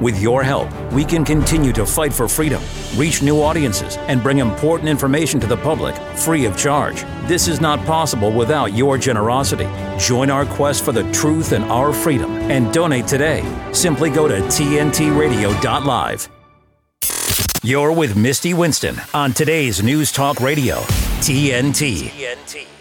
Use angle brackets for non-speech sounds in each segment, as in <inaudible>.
With your help, we can continue to fight for freedom, reach new audiences, and bring important information to the public free of charge. This is not possible without your generosity. Join our quest for the truth and our freedom and donate today. Simply go to tntradio.live. You're with Misty Winston on today's News Talk Radio, TNT. TNT.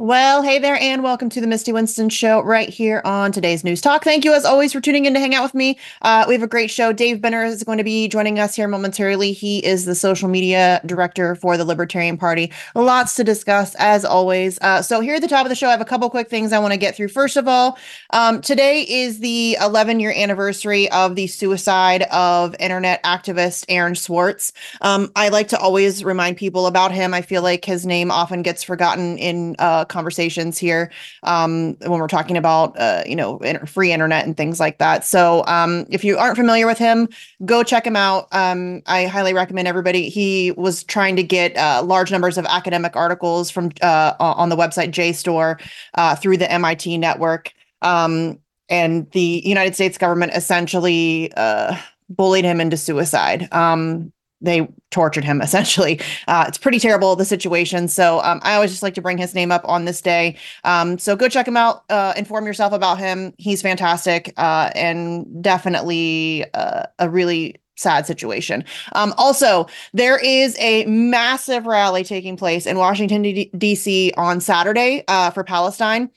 Well, hey there, and welcome to the Misty Winston Show right here on today's News Talk. Thank you, as always, for tuning in to hang out with me. Uh, we have a great show. Dave Benner is going to be joining us here momentarily. He is the social media director for the Libertarian Party. Lots to discuss, as always. Uh, so, here at the top of the show, I have a couple quick things I want to get through. First of all, um, today is the 11 year anniversary of the suicide of internet activist Aaron Swartz. Um, I like to always remind people about him. I feel like his name often gets forgotten in uh, conversations here um, when we're talking about uh, you know free internet and things like that. So um, if you aren't familiar with him, go check him out. Um, I highly recommend everybody. He was trying to get uh, large numbers of academic articles from uh, on the website JSTOR uh, through the MIT network. Um, and the United States government essentially uh, bullied him into suicide. Um, they tortured him <laughs> essentially. Uh, it's pretty terrible the situation. So um, I always just like to bring his name up on this day. Um, so go check him out. Uh, inform yourself about him. He's fantastic uh, and definitely uh, a really sad situation. Um, also, there is a massive rally taking place in Washington D.C. on Saturday uh, for Palestine.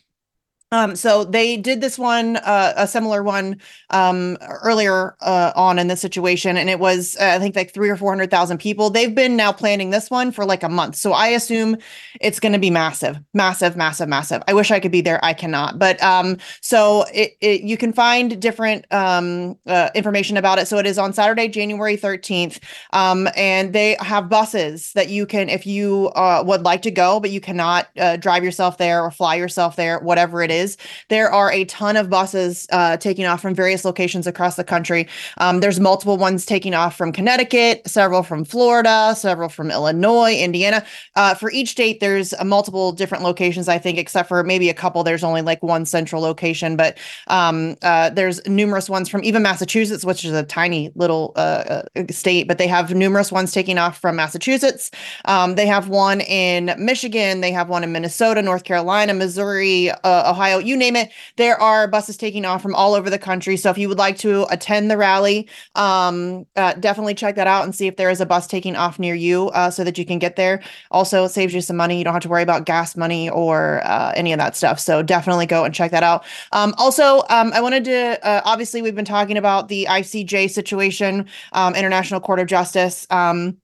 Um, so they did this one, uh, a similar one, um, earlier uh, on in this situation, and it was uh, I think like three or four hundred thousand people. They've been now planning this one for like a month, so I assume it's going to be massive, massive, massive, massive. I wish I could be there, I cannot. But um, so it, it you can find different um, uh, information about it. So it is on Saturday, January thirteenth, um, and they have buses that you can, if you uh, would like to go, but you cannot uh, drive yourself there or fly yourself there, whatever it is is. There are a ton of buses uh, taking off from various locations across the country. Um, there's multiple ones taking off from Connecticut, several from Florida, several from Illinois, Indiana. Uh, for each state, there's uh, multiple different locations, I think, except for maybe a couple. There's only like one central location, but um, uh, there's numerous ones from even Massachusetts, which is a tiny little uh, uh, state, but they have numerous ones taking off from Massachusetts. Um, they have one in Michigan. They have one in Minnesota, North Carolina, Missouri, Ohio. Ohio, you name it. There are buses taking off from all over the country. So if you would like to attend the rally, um, uh, definitely check that out and see if there is a bus taking off near you uh, so that you can get there. Also, it saves you some money. You don't have to worry about gas money or uh, any of that stuff. So definitely go and check that out. Um, also, um, I wanted to uh, obviously, we've been talking about the ICJ situation, um, International Court of Justice. Um,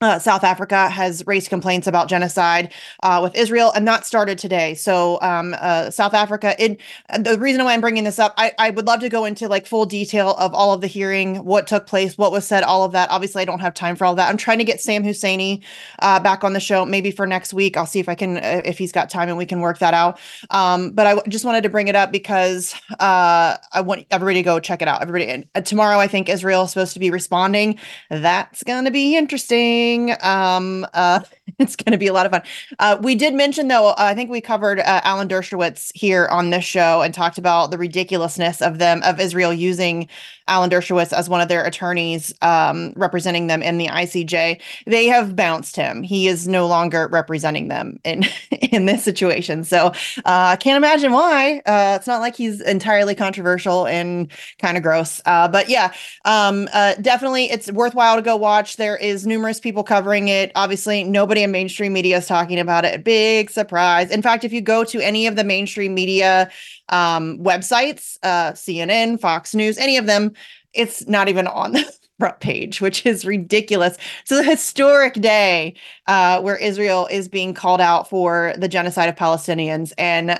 uh, South Africa has raised complaints about genocide uh, with Israel, and that started today. So, um, uh, South Africa. It, the reason why I'm bringing this up, I, I would love to go into like full detail of all of the hearing, what took place, what was said, all of that. Obviously, I don't have time for all that. I'm trying to get Sam Husseini uh, back on the show, maybe for next week. I'll see if I can, uh, if he's got time, and we can work that out. Um, but I just wanted to bring it up because uh, I want everybody to go check it out. Everybody, tomorrow, I think Israel is supposed to be responding. That's going to be interesting. Um, uh, <laughs> it's going to be a lot of fun. Uh, we did mention, though, I think we covered uh, Alan Dershowitz here on this show and talked about the ridiculousness of them of Israel using Alan Dershowitz as one of their attorneys um, representing them in the ICJ. They have bounced him. He is no longer representing them in <laughs> in this situation. So uh, I can't imagine why. Uh, it's not like he's entirely controversial and kind of gross. Uh, but yeah, um, uh, definitely it's worthwhile to go watch. There is numerous people covering it. Obviously, nobody in mainstream media is talking about it. Big surprise. In fact, if you go to any of the mainstream media um, websites, uh, CNN, Fox News, any of them, it's not even on front page, which is ridiculous. It's a historic day uh, where Israel is being called out for the genocide of Palestinians, and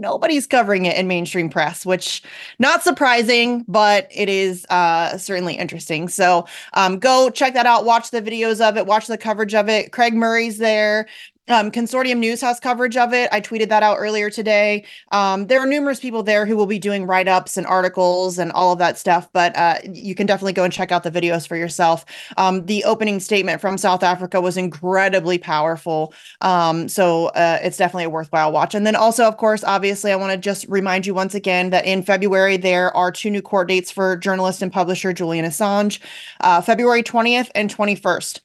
nobody's covering it in mainstream press, which not surprising, but it is uh, certainly interesting. So um, go check that out, watch the videos of it, watch the coverage of it. Craig Murray's there. Um, Consortium News has coverage of it. I tweeted that out earlier today. Um, there are numerous people there who will be doing write ups and articles and all of that stuff, but uh, you can definitely go and check out the videos for yourself. Um, the opening statement from South Africa was incredibly powerful. Um, so uh, it's definitely a worthwhile watch. And then also, of course, obviously, I want to just remind you once again that in February, there are two new court dates for journalist and publisher Julian Assange uh, February 20th and 21st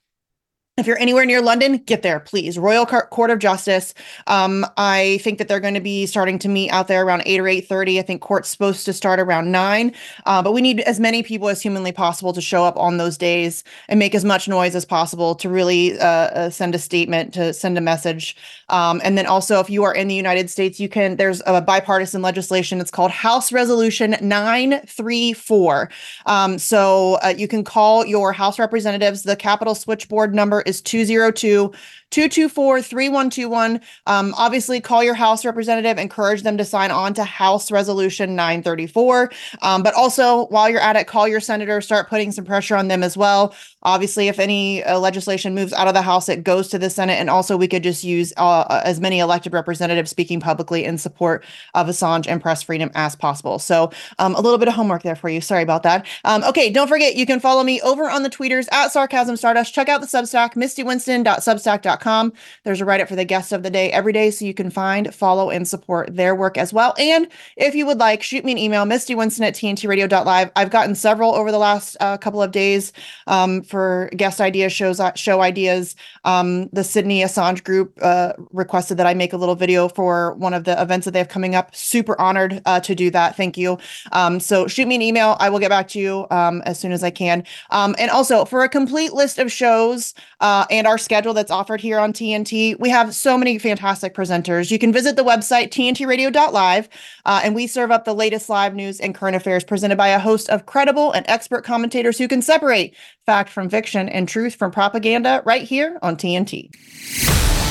if you're anywhere near London, get there, please. Royal Court of Justice. Um, I think that they're going to be starting to meet out there around eight or eight thirty. I think court's supposed to start around nine, uh, but we need as many people as humanly possible to show up on those days and make as much noise as possible to really uh, uh, send a statement, to send a message. Um, and then also, if you are in the United States, you can. There's a bipartisan legislation. It's called House Resolution nine three four. Um, so uh, you can call your House representatives. The Capitol switchboard number is 202 224 3121. Um, obviously, call your House representative, encourage them to sign on to House Resolution 934. Um, but also, while you're at it, call your senator, start putting some pressure on them as well. Obviously, if any uh, legislation moves out of the House, it goes to the Senate. And also, we could just use uh, uh as many elected representatives speaking publicly in support of Assange and press freedom as possible. So, um, a little bit of homework there for you. Sorry about that. Um, okay, don't forget, you can follow me over on the tweeters at Sarcasm Stardust. Check out the Substack, mistywinston.substack.com com. There's a write up for the guest of the day every day, so you can find, follow, and support their work as well. And if you would like, shoot me an email, Misty Winston at tntradio.live. I've gotten several over the last uh, couple of days um, for guest ideas, shows, uh, show ideas. Um, the Sydney Assange group uh, requested that I make a little video for one of the events that they have coming up. Super honored uh, to do that. Thank you. Um, so shoot me an email. I will get back to you um, as soon as I can. Um, and also for a complete list of shows uh, and our schedule that's offered here here on TNT. We have so many fantastic presenters. You can visit the website tntradio.live, uh, and we serve up the latest live news and current affairs presented by a host of credible and expert commentators who can separate fact from fiction and truth from propaganda right here on TNT.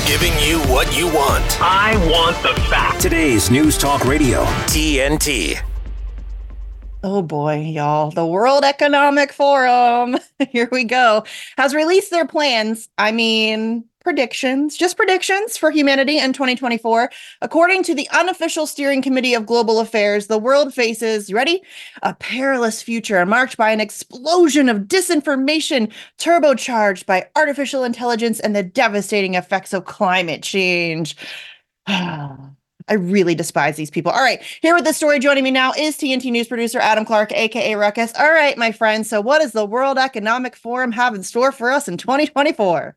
Giving you what you want. I want the facts. Today's News Talk Radio, TNT. Oh boy, y'all. The World Economic Forum, <laughs> here we go, has released their plans. I mean, predictions, just predictions for humanity in 2024. According to the unofficial steering committee of global affairs, the world faces, ready? A perilous future marked by an explosion of disinformation turbocharged by artificial intelligence and the devastating effects of climate change. <sighs> I really despise these people. All right, here with the story joining me now is TNT news producer Adam Clark, aka Ruckus. All right, my friends. So, what does the World Economic Forum have in store for us in 2024?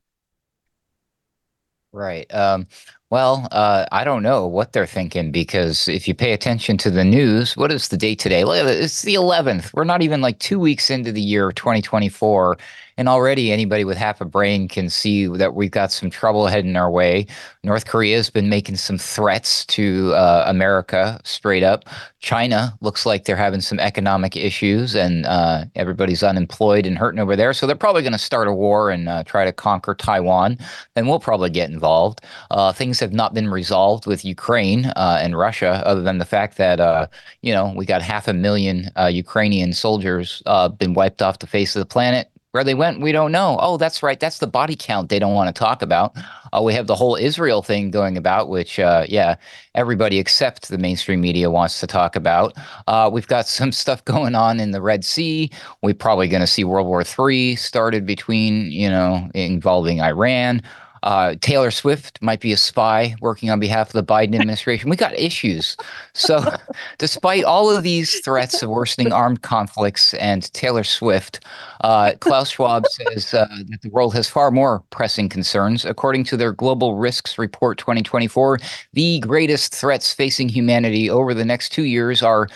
Right. Um, well, uh, I don't know what they're thinking because if you pay attention to the news, what is the date today? Look, it's the 11th. We're not even like two weeks into the year 2024. And already anybody with half a brain can see that we've got some trouble heading our way. North Korea has been making some threats to uh, America straight up. China looks like they're having some economic issues and uh, everybody's unemployed and hurting over there. So they're probably going to start a war and uh, try to conquer Taiwan. Then we'll probably get involved. Uh, things have not been resolved with Ukraine uh, and Russia, other than the fact that, uh, you know, we got half a million Ukrainian soldiers been wiped off the face of the planet where they went, we don't know. Oh, that's right. That's the body count they don't want to talk about. Uh, we have the whole Israel thing going about, which, uh, yeah, everybody except the mainstream media wants to talk about. Uh, we've got <laughs> some stuff going on in the Red Sea. We're probably going to see World War III started between, you know, involving Iran. Uh, Taylor Swift might be a spy working on behalf of the Biden <laughs> administration. We got issues. So, <laughs> despite all of these threats of worsening armed conflicts and Taylor Swift, uh, Klaus Schwab says uh, that the world has far more pressing concerns. According to their Global Risks Report 2024, the greatest threats facing humanity over the next two years are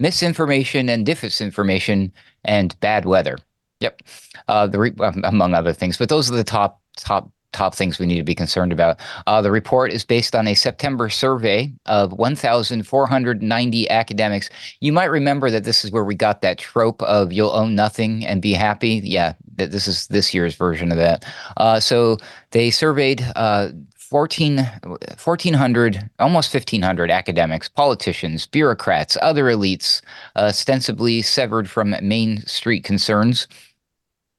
misinformation and disinformation and bad weather. Yep, uh, the re- among other things. But those are the top top top things we need to be concerned about. Uh, the report is based on a September survey of 1,490 academics. You might remember that this is where we got that trope of you'll own nothing and be happy. Yeah, that this is this year's version of that. Uh, so they surveyed. Uh, 14, 1,400, almost 1,500 academics, politicians, bureaucrats, other elites, ostensibly severed from Main Street concerns.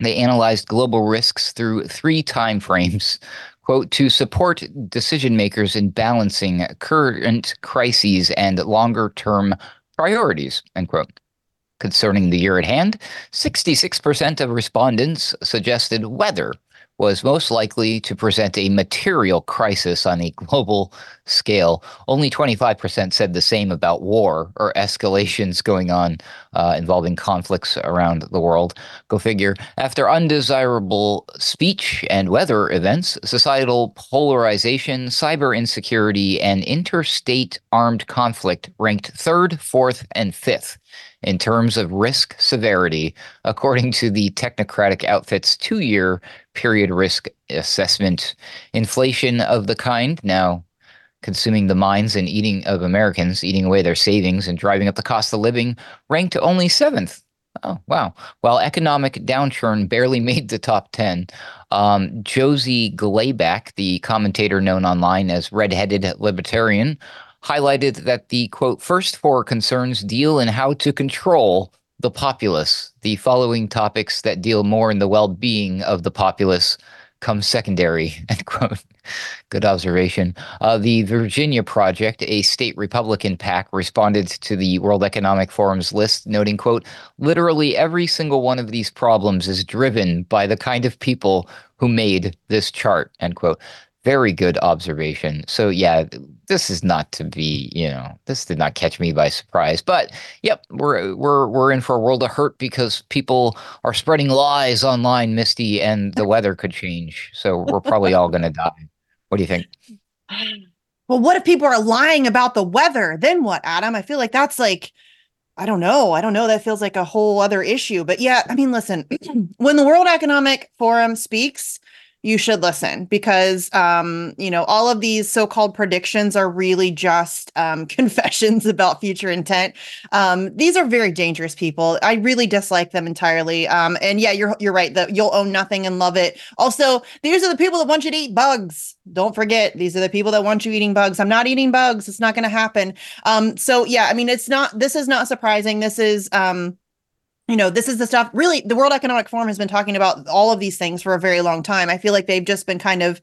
They analyzed global risks through three time frames quote, to support decision makers in balancing current crises and longer term priorities, end quote. Concerning the year at hand, 66% of respondents suggested weather was most likely to present a material crisis on a global scale. Only 25% said the same about war or escalations going on uh, involving conflicts around the world. Go figure. After undesirable speech and weather events, societal polarization, cyber insecurity, and interstate armed conflict ranked third, fourth, and fifth in terms of risk severity, according to the Technocratic Outfit's two year period risk assessment. Inflation of the kind now consuming the minds and eating of Americans, eating away their savings and driving up the cost of living, ranked only seventh. Oh, wow. While economic downturn barely <laughs> made the top 10, um, Josie Glabach, the commentator known online as Redheaded Libertarian, highlighted that the quote, first four concerns deal in how to control the populace. The following topics that deal more in the well being of the populace come secondary, <laughs> end quote. Good observation. Uh, the Virginia Project, a state Republican PAC, responded to the World Economic Forum's list, noting, quote, literally every single one of these problems is driven by the kind of people who made this chart, end quote very good observation. So yeah, this is not to be, you know, this did not catch me by surprise. But yep, we're we're we're in for a world of hurt because people are spreading lies online, Misty, and the weather could change. So we're probably all gonna die. What do you think? Well, what if people are lying about the weather? Then what, Adam? I feel like that's like I don't know. I don't know. That feels like a whole other issue. But yeah, I mean, listen, <clears throat> when the World Economic Forum speaks, you should listen because um, you know all of these so-called predictions are really just um, <laughs> confessions about future intent. Um, these are very dangerous people. I really dislike them entirely. Um, and yeah, you're you're right that you'll own nothing and love it. Also, these are the people that want you to eat bugs. Don't forget, these are the people that want you eating bugs. I'm not eating bugs. It's not going to happen. Um, so yeah, I mean, it's not. This is not surprising. This is um, you know, this is the stuff really the World Economic Forum has been talking about all of these things for a very long time. I feel like they've just been kind of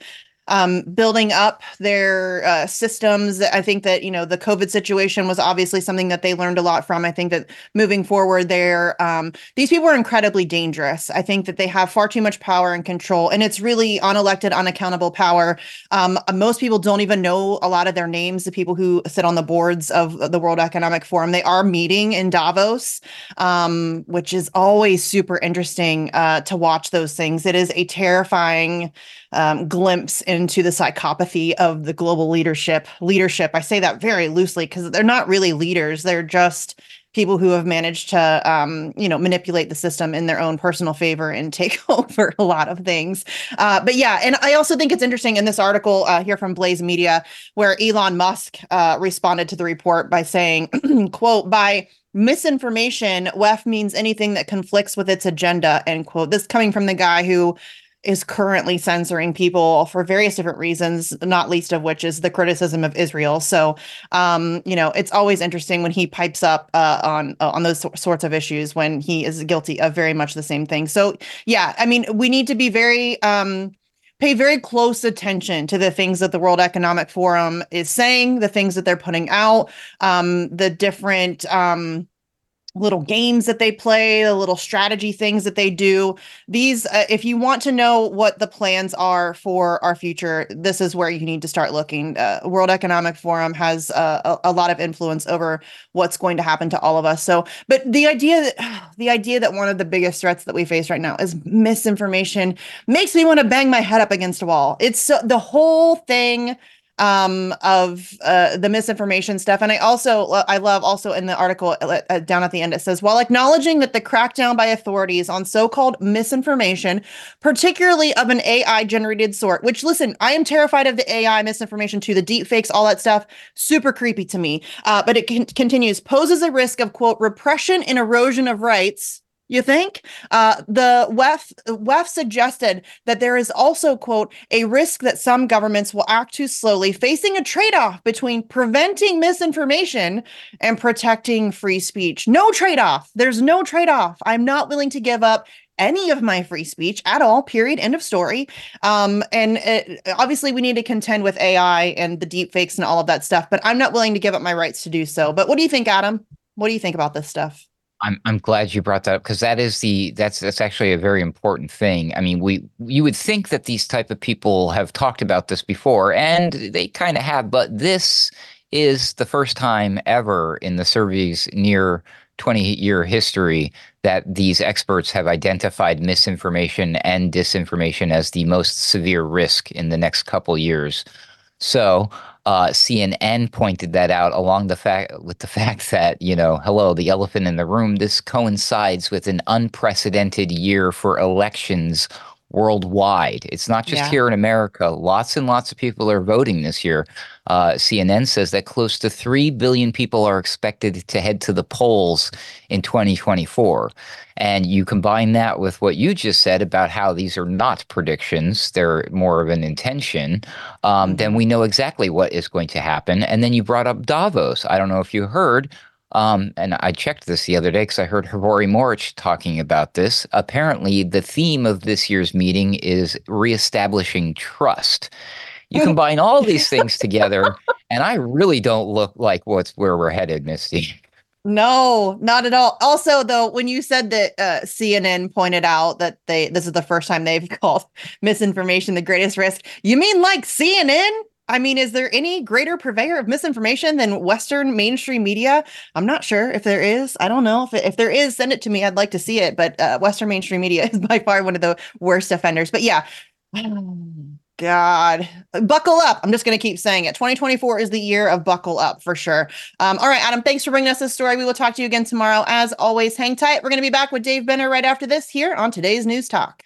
um, building up their uh, systems. I think that you know the COVID situation was obviously something that they learned a lot from. I think that moving forward, there um, these people are incredibly dangerous. I think that they have far too much power and control, and it's really unelected, unaccountable power. Um, most people don't even know a lot of their names. The people who sit on the boards of the World Economic Forum, they are meeting in Davos, um, which is always super interesting uh, to watch those things. It is a terrifying um, glimpse into the psychopathy of the global leadership. Leadership, I say that very loosely because they're not really leaders; they're just people who have managed to um, you know manipulate the system in their own personal favor and take <laughs> over a lot of things uh, but yeah and i also think it's interesting in this article uh, here from blaze media where elon musk uh, responded to the report by saying <clears throat> quote by misinformation wef means anything that conflicts with its agenda end quote this coming from the guy who is currently censoring people for various different reasons, not least of which is the criticism of Israel. So, um, you know, it's always interesting when he pipes up uh, on uh, on those sorts of issues when he is guilty of very much the same thing. So, yeah, I mean, we need to be very um, pay very close attention to the things that the World Economic Forum is saying, the things that they're putting out, um, the different um, little games that they play, the little strategy things that they do. These, uh, if you want to know what the plans are for our future, this is where you need to start looking. Uh, World Economic Forum has uh, a, a, lot of influence over what's going to happen to all of us. So, but the idea that <sighs> the idea that one of the biggest threats that we face right now is misinformation makes me want to bang my head up against a wall. It's the whole thing um, of uh, the misinformation stuff. And I also, I love also in the article uh, uh, down at the end, it says, while acknowledging that the crackdown by authorities on so called misinformation, particularly of an AI generated sort, which listen, I am terrified of the AI misinformation too, the deep fakes, all that stuff, super creepy to me. Uh, but it con- continues, poses a risk of quote, repression and erosion of rights You think? Uh, the WEF WEF suggested that there is also quote a risk that some governments will act too slowly, facing a trade-off between preventing misinformation and protecting free speech. No trade-off. There's no trade-off. I'm not willing to give up any of my free speech at all period end of story um, and it, obviously we need to contend with ai and the deep fakes and all of that stuff but i'm not willing to give up my rights to do so but what do you think adam what do you think about this stuff I'm I'm glad you brought that up because that is the that's that's actually a very important thing. I mean, we you would think that these type of people have talked about this before, and they kind of have, but this is the first time ever in the survey's near 20 year history that these experts have identified misinformation and disinformation as the most severe risk in the next couple years. So uh, CNN pointed that out along the fact with the <laughs> fact that you know, hello, the elephant in the room. This coincides with an unprecedented year for elections worldwide. It's not just yeah. here in America. Lots and lots of people are voting this year. Uh, CNN says that close to 3 billion people are expected to head to the polls in 2024. And you combine that with what you just said about how these are not predictions, they're more of an intention, um, then mm-hmm. we know exactly what is going to happen. And then you brought up Davos. I don't know if you heard, um, and I checked this the other day because I heard Habori Morich talking about this. Apparently, the theme of this year's meeting is reestablishing trust. You combine all these <laughs> things together, and I really don't look like what's where we're headed, Misty. No, not at all. Also, though, when you said that uh, CNN pointed out that they this is the first time they've <laughs> called misinformation the greatest risk, you mean like CNN? I mean, is there any greater purveyor of misinformation than Western mainstream media? I'm not sure if there is. I don't know if if there is. Send it to me. I'd like to see it. But uh, Western mainstream media <laughs> is by far one of the worst offenders. But yeah, <sighs> God, buckle up. I'm just going to keep saying it. 2024 is the year of buckle up for sure. Um, all right, Adam, thanks for bringing us this story. We will talk to you again tomorrow. As always, hang tight. We're going to be back with Dave Benner right after this here on today's News Talk.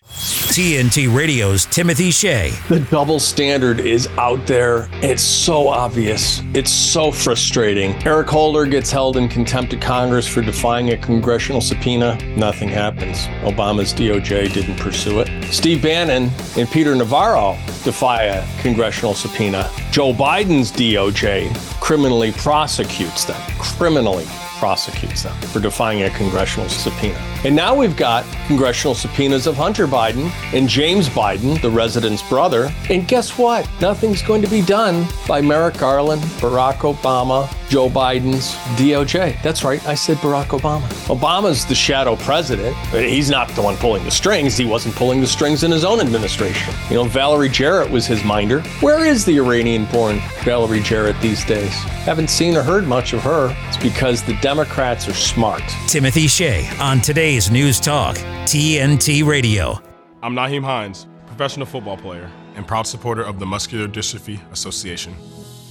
TNT Radio's Timothy Shea. The double standard is out there. It's so obvious. It's so frustrating. Eric Holder gets held in contempt of Congress for defying a congressional subpoena. Nothing happens. Obama's DOJ didn't pursue it. Steve Bannon and Peter Navarro defy a congressional subpoena. Joe Biden's DOJ criminally prosecutes them, criminally prosecutes them for defying a congressional subpoena. And now we've got congressional subpoenas of Hunter Biden and James Biden, the resident's brother. And guess what? Nothing's going to be done by Merrick Garland, Barack Obama, Joe Biden's DOJ. That's right, I said Barack Obama. Obama's the shadow president. He's not the one pulling the strings. He wasn't pulling the strings in his own administration. You know, Valerie Jarrett was his minder. Where is the Iranian born Valerie Jarrett these days? Haven't seen or heard much of her. It's because the Democrats are smart. Timothy Shea on today's News Talk, TNT Radio. I'm Nyheim Hines, professional football player and proud supporter of the Muscular Dystrophy Association.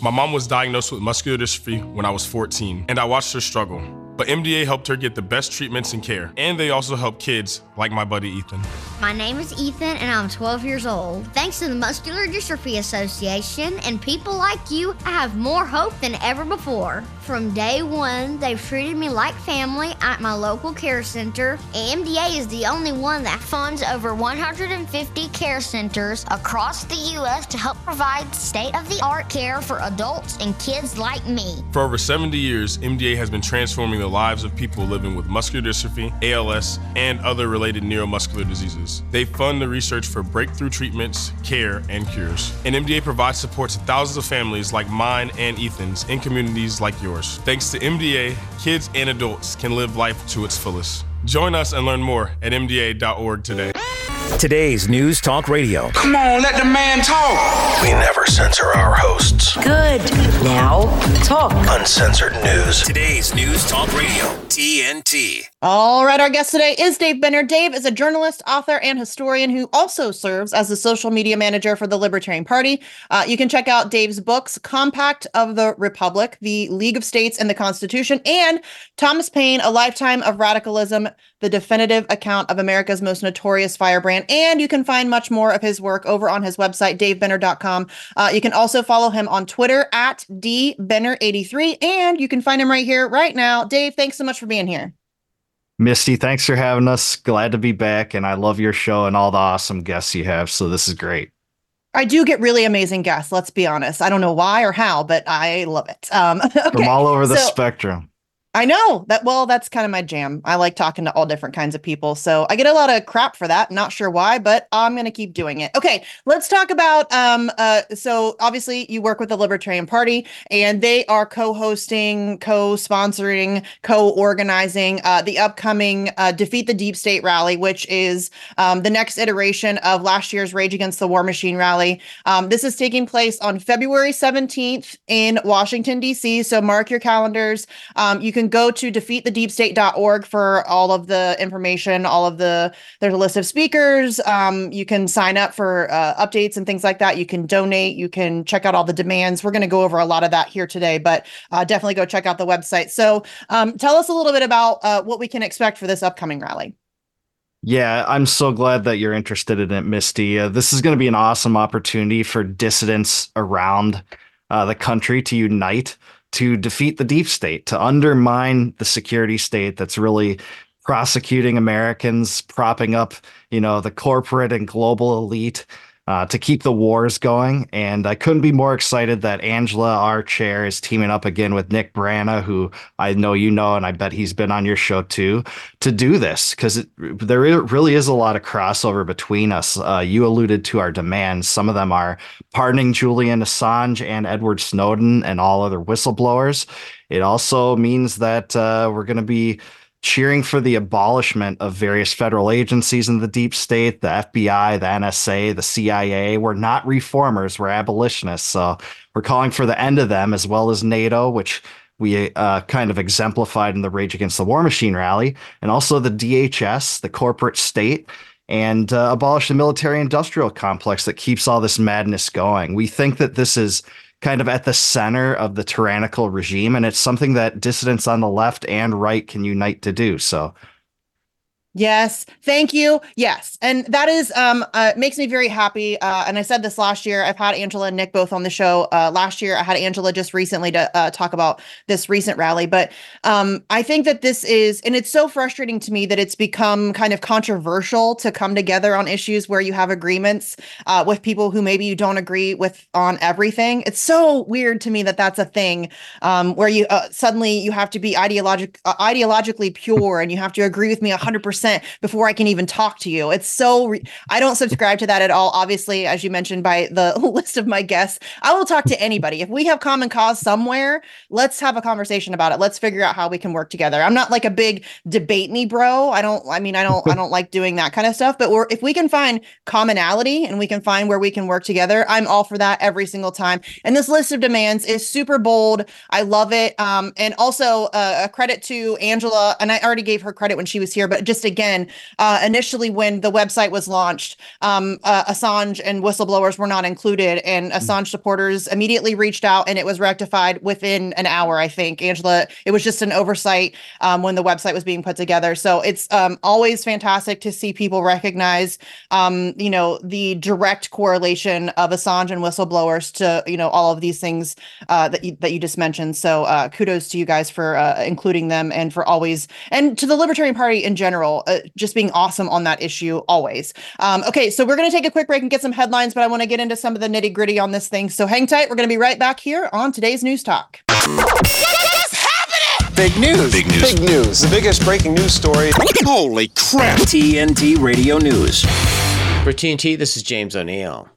My mom was diagnosed with muscular dystrophy when I was 14, and I watched her struggle. But MDA helped her get the best treatments and care, and they also help kids like my buddy Ethan. My name is Ethan, and I'm 12 years old. Thanks to the Muscular Dystrophy Association and people like you, I have more hope than ever before. From day one, they've treated me like family at my local care center. MDA is the only one that funds over 150 care centers across the U.S. to help provide state of the art care for adults and kids like me. For over 70 years, MDA has been transforming the lives of people living with muscular dystrophy, ALS, and other related neuromuscular diseases. They fund the research for breakthrough treatments, care, and cures. And MDA provides support to thousands of families like mine and Ethan's in communities like yours. Thanks to MDA, kids and adults can live life to its fullest. Join us and learn more at MDA.org today. Today's News Talk Radio. Come on, let the man talk. We never censor our hosts. Good. Now, talk. Uncensored news. Today's News Talk Radio, TNT. All right, our guest today is Dave Benner. Dave is a journalist, author, and historian who also serves as the social media manager for the Libertarian Party. Uh, you can check out Dave's books, Compact of the Republic, The League of States and the Constitution, and Thomas Paine, A Lifetime of Radicalism, the definitive account of America's most notorious firebrand. And you can find much more of his work over on his website, davebenner.com. Uh, you can also follow him on Twitter at dbenner83, and you can find him right here, right now. Dave, thanks so much for being here. Misty, thanks for having us. Glad to be back, and I love your show and all the awesome guests you have. So this is great. I do get really amazing guests. Let's be honest. I don't know why or how, but I love it. Um, <laughs> okay, From all over the so- spectrum. I know that. Well, that's kind of my jam. I like talking to all different kinds of people. So I get a lot of crap for that. Not sure why, but I'm going to keep doing it. Okay. Let's talk about, um, uh, so obviously you work with the Libertarian Party and they are co-hosting, co-sponsoring, co-organizing, uh, the upcoming, uh, Defeat the Deep State rally, which is, um, the next iteration of last year's Rage Against the War Machine rally. Um, this is taking place on February 17th in Washington, DC. So mark your calendars. Um, you can go to defeatthedeepstate.org for all of the information, all of the, there's a list of speakers. Um, you can sign up for uh, updates and things like that. You can donate. You can check out all the demands. We're going to go over a lot of that here today, but uh, definitely go check out the website. So um, tell us a little bit about uh, what we can expect for this upcoming rally. Yeah, I'm so glad that you're interested in it, Misty. Uh, this is going to be an awesome opportunity for dissidents around uh, the country to unite to defeat the deep state, to undermine the security state that's really prosecuting Americans, propping up, you know, the corporate and global elite. Uh, to keep the wars going. And I couldn't be more excited that Angela, our chair, is teaming up again with Nick Brana, who I know you know, and I bet he's been on your show too, to do this because there really is a lot of crossover between us. Uh, you alluded to our demands. Some of them are pardoning Julian Assange and Edward Snowden and all other whistleblowers. It also means that uh, we're going to be cheering for the abolishment of various federal agencies in the deep state, the FBI, the NSA, the CIA. We're not reformers, we're abolitionists. So we're calling for the end of them, as well as NATO, which we uh, kind of exemplified in the Rage Against the War Machine rally, and also the DHS, the corporate state. And uh, abolish the military industrial complex that keeps all this madness going. We think that this is kind of at the center of the tyrannical regime. And it's something that dissidents on the left and right can unite to do. So Yes, thank you. Yes, and that is um uh, makes me very happy. Uh, and I said this last year. I've had Angela and Nick both on the show. Uh, last year, I had Angela just recently to uh, talk about this recent rally. But um, I think that this is, and it's so frustrating to me that it's become kind of controversial to come together on issues where you have agreements uh, with people who maybe you don't agree with on everything. It's so weird to me that that's a thing um, where you uh, suddenly you have to be ideologic ideologically pure and you have to agree with me hundred before I can even talk to you. It's so, re- I don't subscribe to that at all. Obviously, as you mentioned by the <laughs> list of my guests, I will talk to anybody. If we have common cause somewhere, let's have a conversation about it. Let's figure out how we can work together. I'm not like a big debate me bro. I don't, I mean, I don't, I don't like doing that kind of stuff, but we're, if we can find commonality and we can find where we can work together, I'm all for that every single time. And this list of demands is super bold. I love it. Um, and also uh, a credit to Angela, and I already gave her credit when she was here, but just again, uh, initially when the website was launched, um, uh, Assange and whistleblowers were not included, and Assange supporters immediately reached out, and it was rectified within an hour. I think Angela, it was just an oversight um, when the website was being put together. So it's um, always fantastic to see people recognize, um, you know, the direct correlation of Assange and whistleblowers to you know all of these things uh, that you, that you just mentioned. So uh, kudos to you guys for uh, including them and for always and to the Libertarian Party in general, uh, just being awesome on that issue always. Um, okay, so we're going to take a quick break and get some headlines, but I want to get into some of the nitty gritty on this thing. So hang tight. We're going to be right back here on today's News Talk. Big news. Big news. Big news. The biggest breaking news story. Holy crap. TNT Radio News. For TNT, this is James O'Neill.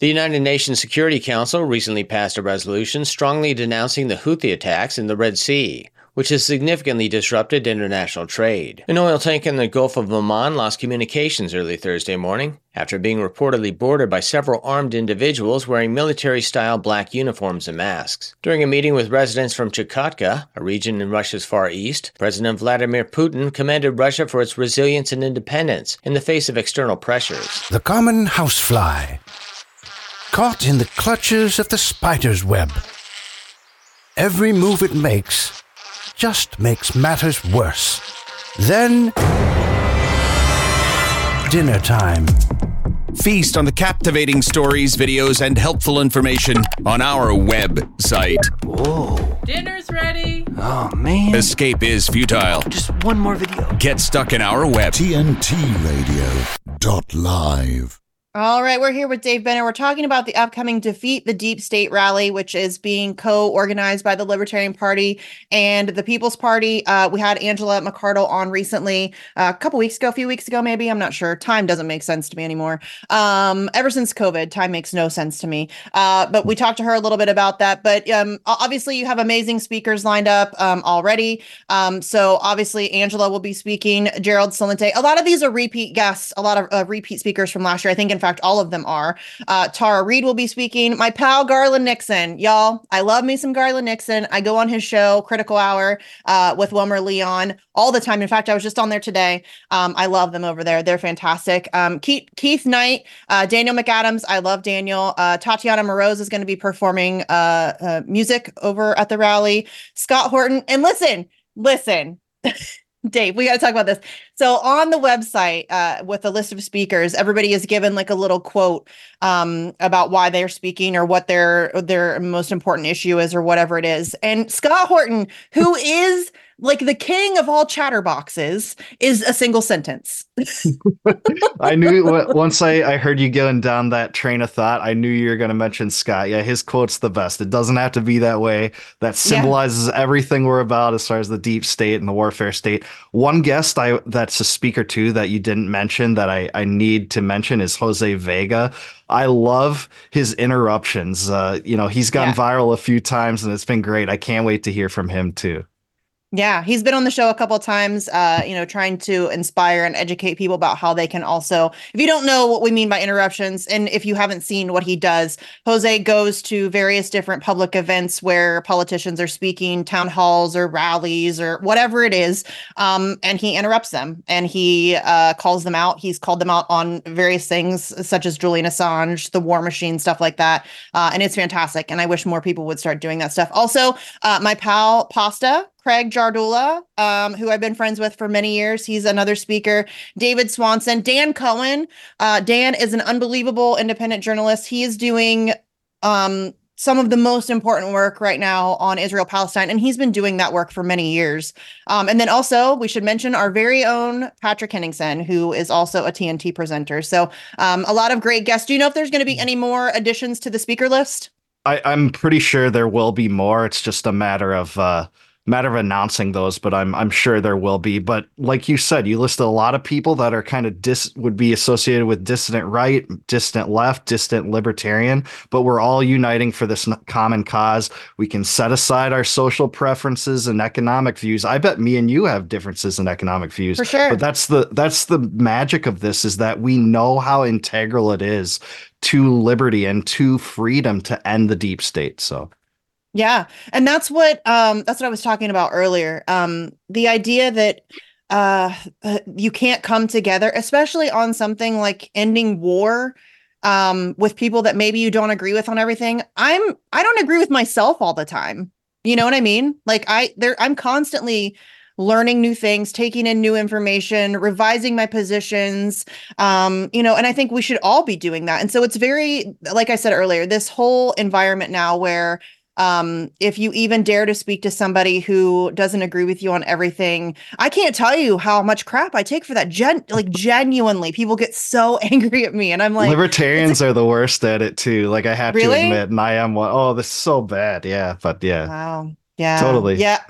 The United Nations Security Council recently passed a resolution strongly denouncing the Houthi attacks in the Red Sea, which has significantly disrupted international trade. An oil tank in the Gulf of Oman lost communications early Thursday morning after being reportedly boarded by several armed individuals wearing military style black uniforms and masks. During a meeting with residents from Chukotka, a region in Russia's far east, President Vladimir Putin commended Russia for its resilience and independence in the face of external pressures. The common housefly, caught in the clutches of the spider's web. Every move it makes just makes matters worse. Then, dinner time. Feast on the captivating stories, videos, and helpful information on our website. Whoa. Dinner's ready. Oh, man. Escape is futile. Just one more video. Get stuck in our web. TNT Radio. Dot live. All right, we're here with Dave Benner. We're talking about the upcoming Defeat the Deep State rally, which is being co organized by the Libertarian Party and the People's Party. Uh, we had Angela McArdle on recently, uh, a couple weeks ago, a few weeks ago, maybe. I'm not sure. Time doesn't make sense to me anymore. Um, ever since COVID, time makes no sense to me. Uh, but we talked to her a little bit about that. But um, obviously, you have amazing speakers lined up um, already. Um, so obviously, Angela will be speaking, Gerald Celente. A lot of these are repeat guests, a lot of uh, repeat speakers from last year. I think, in fact, all of them are. Uh, Tara Reade will be speaking. My pal Garland Nixon, y'all. I love me some Garland Nixon. I go on his show, Critical Hour, uh, with Wilmer Leon all the time. In fact, I was just on there today. Um, I love them over there. They're fantastic. Um, Keith, Keith Knight, uh, Daniel McAdams. I love Daniel. Uh, Tatiana Moroz is going to be performing uh, uh, music over at the rally. Scott Horton. And listen, listen. <laughs> Dave, we got to talk about this. So on the website, uh, with a list of speakers, everybody is given like a little quote um, about why they're speaking or what their their most important issue is or whatever it is. And Scott Horton, who is like the king of all chatterboxes is a single sentence. <laughs> I knew once I, I heard you going down that train of thought, I knew you were going to mention Scott. Yeah, his quote's the best. It doesn't have to be that way. That symbolizes yeah. everything we're about as far as the deep state and the warfare state. One guest I that's a speaker too that you didn't mention that I, I need to mention is Jose Vega. I love his interruptions. Uh, you know, he's gone yeah. viral a few times and it's been great. I can't wait to hear from him too. Yeah, he's been on the show a couple of times, uh, you know, trying to inspire and educate people about how they can also, if you don't know what we mean by interruptions, and if you haven't seen what he does, Jose goes to various different public events where politicians are speaking, town halls or rallies or whatever it is, um, and he interrupts them and he uh, calls them out. He's called them out on various things such as Julian Assange, the war machine, stuff like that. Uh, and it's fantastic. And I wish more people would start doing that stuff. Also, uh, my pal Pasta, Craig Jardula, um, who I've been friends with for many years. He's another speaker. David Swanson, Dan Cohen. Uh, Dan is an unbelievable independent journalist. He is doing um, some of the most important work right now on Israel Palestine, and he's been doing that work for many years. Um, and then also, we should mention our very own Patrick Henningsen, who is also a TNT presenter. So, um, a lot of great guests. Do you know if there's going to be any more additions to the speaker list? I, am pretty sure there will be more. It's just a matter of. Uh matter of announcing those, but I'm I'm sure there will be. But like you said, you listed a lot of people that are kind of dis would be associated with dissident right, distant left, distant libertarian, but we're all uniting for this common cause. We can set aside our social preferences and economic views. I bet me and you have differences in economic views. For sure. But that's the that's the magic of this is that we know how integral it is to liberty and to freedom to end the deep state. So yeah. And that's what um that's what I was talking about earlier. Um the idea that uh, uh you can't come together especially on something like ending war um with people that maybe you don't agree with on everything. I'm I don't agree with myself all the time. You know what I mean? Like I there I'm constantly learning new things, taking in new information, revising my positions. Um, you know, and I think we should all be doing that. And so it's very, like I said earlier, this whole environment now where um if you even dare to speak to somebody who doesn't agree with you on everything i can't tell you how much crap i take for that. Gen like genuinely people get so <laughs> angry at me and i'm like libertarians are the worst at it too. Like i have really? to admit and i am one oh this is so bad. Yeah but yeah. Wow. Yeah. Totally. Yeah.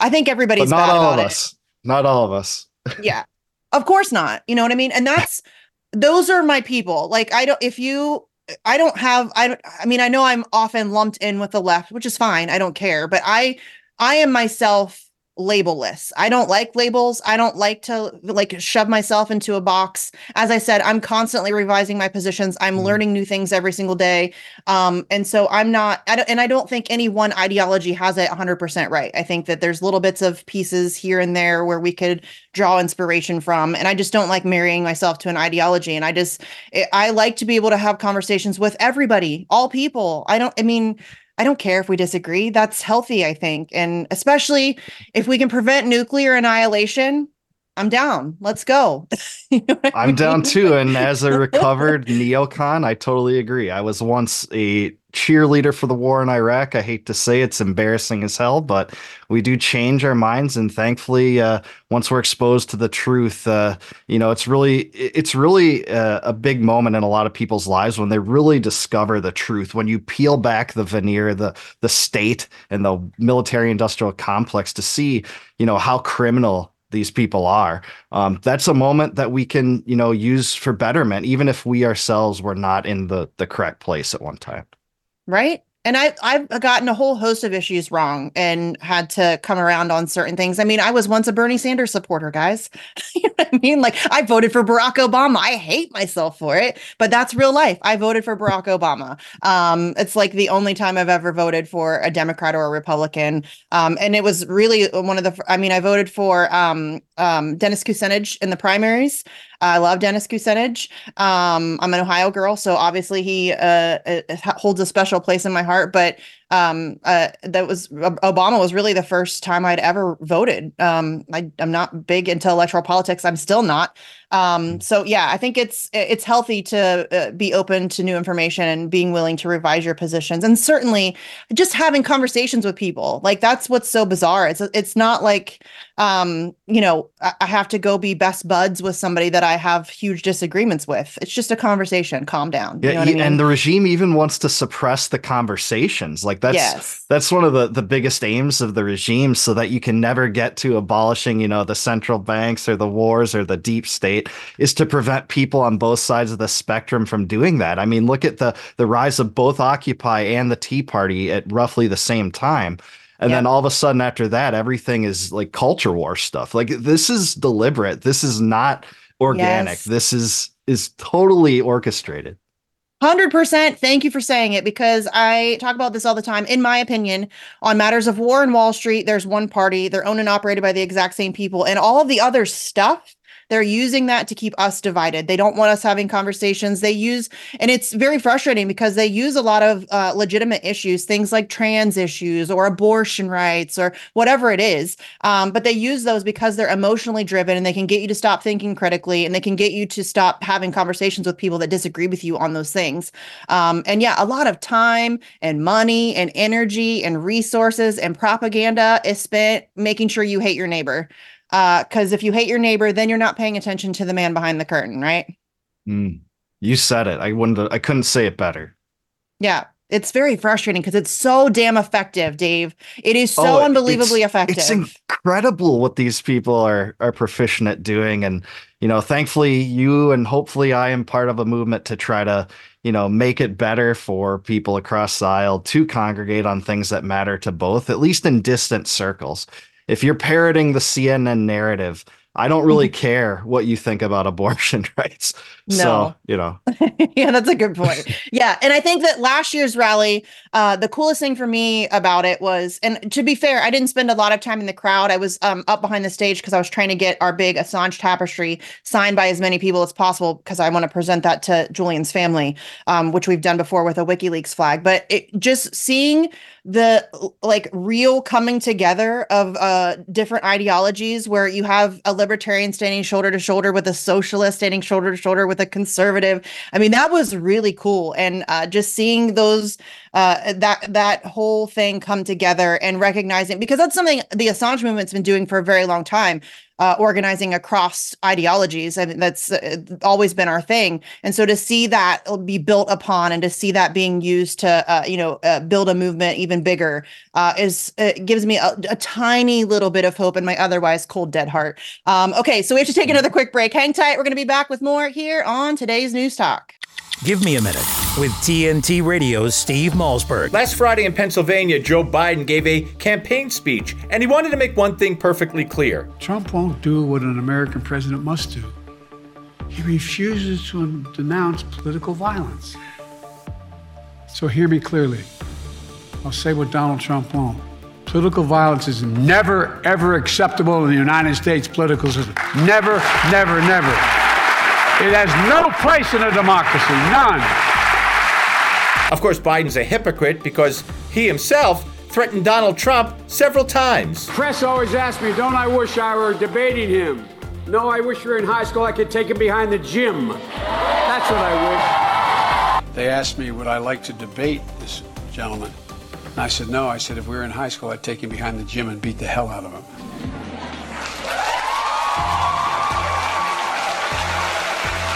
I think everybody's but not all of us. Not all of us. <laughs> Yeah. Of course not. You know what i mean? And that's those are my people. Like i don't if you I don't have I don't I mean I know I'm often lumped in with the left, which is fine. I don't care, but I I am myself labelless. I don't like labels. I don't like to like shove myself into a box. As I said, I'm constantly revising my positions. I'm mm learning new things every single day. Um, and so I'm not I don't and I don't think any one ideology has it 100% right. I think that there's little bits of pieces here and there where we could draw inspiration from and I just don't like marrying myself to an ideology and I just I like to be able to have conversations with everybody, all people. I don't I mean I don't care if we disagree. That's healthy, I think. And especially if we can prevent nuclear annihilation, I'm down. Let's go. <laughs> you know I'm mean? down too. And as a <laughs> recovered neocon, I totally agree. I was once a cheerleader for the war in Iraq. I hate to say it's embarrassing as hell, but we do change our minds. And thankfully, uh, once we're exposed to the truth, uh, you know, it's really, it's really a, uh, a big moment in a lot of people's lives when they really discover the truth. When you peel back the veneer, the the state and the military industrial complex to see, you know, how criminal these people are. Um, that's a moment that we can, you know, use for betterment, even if we ourselves were not in the the correct place at one time. Right and I, I've gotten a whole host of issues wrong and had to come around on certain things. I mean, I was once a Bernie Sanders supporter, guys. <laughs> you know what I mean? Like, I voted for Barack Obama. I hate myself for it, but that's real life. I voted for Barack Obama. Um, it's like the only time I've ever voted for a Democrat or a Republican. Um, and it was really one of the, I mean, I voted for um, um, Dennis Kucinich in the primaries. I love Dennis Kucinich. Um, I'm an Ohio girl, so obviously he uh, holds a special place in my heart. But um, uh, that was Obama was really the first time I'd ever voted. Um, I, am not big into electoral politics. I'm still not. Um, hmm. so yeah, I think it's it's healthy to uh, be open to new information and being willing to revise your positions, and certainly just having conversations with people. Like that's what's so bizarre. It's it's not like um, you know I have to go be best buds with somebody that I have huge disagreements with. It's just a conversation. Calm down. Yeah, you know and I mean? the regime even wants to suppress the conversations. Like that's yes. that's one of the the biggest aims of the regime, so that you can never get to abolishing, you know, the central banks or the wars or the deep state is to prevent people on both sides of the spectrum from doing that. I mean, look at the the rise of both Occupy and the Tea Party at roughly the same time. And then all of a sudden after that, everything is like culture war stuff. Like this is deliberate. This is not organic. Yes. This is is totally orchestrated. 100% thank you for saying it because I talk about this all the time. In my opinion, on matters of war and Wall Street, there's one party, they're owned and operated by the exact same people, and all of the other stuff they're using that to keep us divided. They don't want us having conversations. They use, and it's very frustrating because they use a lot of uh, legitimate issues, things like trans issues or abortion rights or whatever it is. Um, but they use those because they're emotionally driven and they can get you to stop thinking critically and they can get you to stop having conversations with people that disagree with you on those things. Um, and yeah, a lot of time and money and energy and resources and propaganda is spent making sure you hate your neighbor because uh, if you hate your neighbor, then you're not paying attention to the man behind the curtain, right? Mm, you said it. I wouldn't. I couldn't say it better. Yeah, it's very frustrating because it's so damn effective, Dave. It is so oh, unbelievably it's, effective. It's incredible what these people are are proficient at doing, and you know, thankfully, you and hopefully I am part of a movement to try to you know make it better for people across the aisle to congregate on things that matter to both, at least in distant circles if you're parroting the CNN narrative, I don't really <laughs> care what you think about abortion <laughs> rights. No. So, you know. <laughs> yeah, that's a good point. yeah. And I think that last year's rally, uh, the coolest thing for me about it was, and to be fair, I didn't spend a lot of time in the crowd. I was um, up behind the stage because I was trying to get our big Assange tapestry signed by as many people as possible because I want to present that to Julian's family, um, which we've done before with a WikiLeaks flag. But it, just seeing the like real coming together of uh, different ideologies where you have a libertarian standing shoulder to shoulder with a socialist standing shoulder to shoulder with a conservative. I mean, that was really cool. And uh, just seeing those uh, that that whole thing come together and recognizing because that's something the Assange movement's been doing for a very long time. Uh, organizing across ideologies. I mean, that's uh, always been our thing. And so to see that be built upon and to see that being used to, uh, you know, uh, build a movement even bigger uh, is gives me a, a, tiny little bit of hope in my otherwise cold, dead heart. Um, okay, so we have to take another quick break. Hang tight. We're going to be back with more here on today's News Talk. Give me a minute with TNT Radio's Steve Malzberg. Last Friday in Pennsylvania, Joe Biden gave a campaign speech, and he wanted to make one thing perfectly clear Trump won't do what an American president must do. He refuses to denounce political violence. So hear me clearly. I'll say what Donald Trump won't. Political violence is never, ever acceptable in the United States political system. Never, never, never. It has no place in a democracy, none. Of course, Biden's a hypocrite because he himself threatened Donald Trump several times. Press always asks me, don't I wish I were debating him? No, I wish we were in high school. I could take him behind the gym. That's what I wish. They asked me, would I like to debate this gentleman? And I said, no. I said, if we were in high school, I'd take him behind the gym and beat the hell out of him.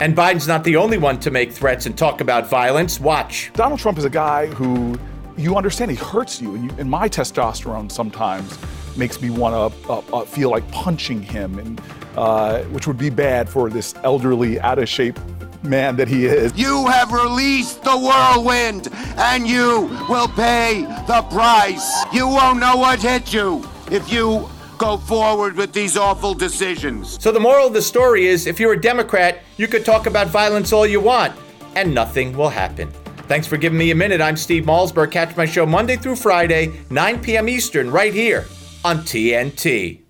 And Biden's not the only one to make threats and talk about violence. Watch. Donald Trump is a guy who you understand he hurts you, and, you, and my testosterone sometimes makes me want to uh, uh, feel like punching him, and uh, which would be bad for this elderly, out of shape man that he is. You have released the whirlwind, and you will pay the price. You won't know what hit you if you go forward with these awful decisions. So the moral of the story is if you're a Democrat, you could talk about violence all you want, and nothing will happen. Thanks for giving me a minute. I'm Steve Malzberg. Catch my show Monday through Friday, 9 p.m. Eastern, right here on TNT.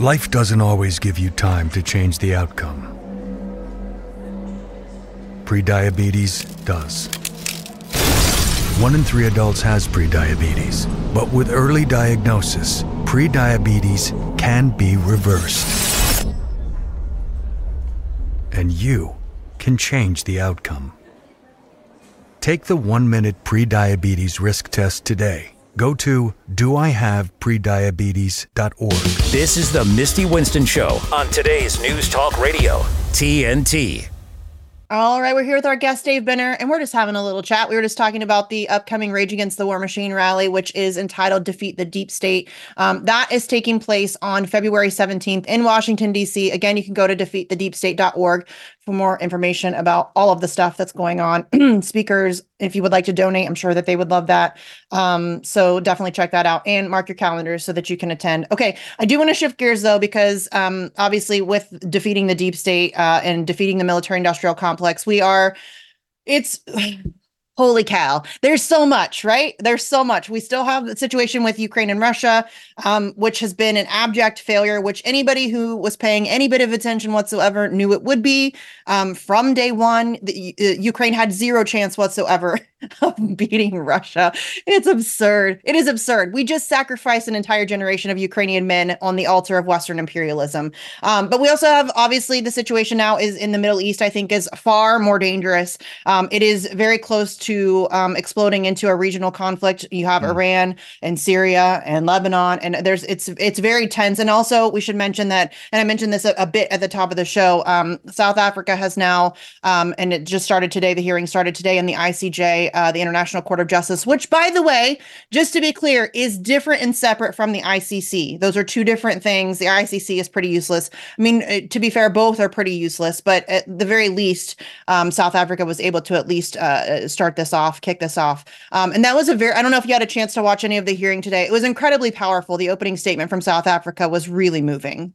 Life doesn't always give you time to change the outcome. Prediabetes does. One in three adults has prediabetes, but with early diagnosis, prediabetes can be reversed. And you can change the outcome. Take the one minute prediabetes risk test today. Go to doihaveprediabetes.org. This is the Misty Winston Show on today's News Talk Radio, TNT. All right, we're here with our guest, Dave Benner, and we're just having a little chat. We were just talking about the upcoming Rage Against the War Machine rally, which is entitled Defeat the Deep State. Um, that is taking place on February 17th in Washington, D.C. Again, you can go to defeatthedeepstate.org for more information about all of the stuff that's going on. <clears throat> Speakers, if you would like to donate, I'm sure that they would love that. Um, so definitely check that out and mark your calendars so that you can attend. Okay, I do want to shift gears though, because um, obviously with defeating the deep state uh, and defeating the military industrial complex, we are, it's, holy cow. There's so much right? There's so much. We still have the situation with ukraine and russia um, which has been an abject failure which anybody who was paying any bit of attention whatsoever knew it would be. Um, from day one the, uh, ukraine had zero chance whatsoever <laughs> of beating russia it's absurd it is absurd we just sacrificed an entire generation of ukrainian men on the altar of western imperialism um, but we also have obviously the situation now is in the middle east i think is far more dangerous um, it is very close to um, exploding into a regional conflict. You have mm. Iran and Syria and Lebanon, and there's it's it's very tense. And also, we should mention that, and I mentioned this a, a bit at the top of the show. Um, South Africa has now, um, and it just started today. The hearing started today in the ICJ, uh, the International Court of Justice, which, by the way, just to be clear, is different and separate from the ICC. Those are two different things. The ICC is pretty useless. I mean, uh, to be fair, both are pretty useless, but at the very least, um, South Africa was able to at least uh, start this off, kick this off. Um, and that was a very, I don't know if you had a chance to watch any of the hearing today. It was incredibly powerful. The opening statement from South Africa was really moving.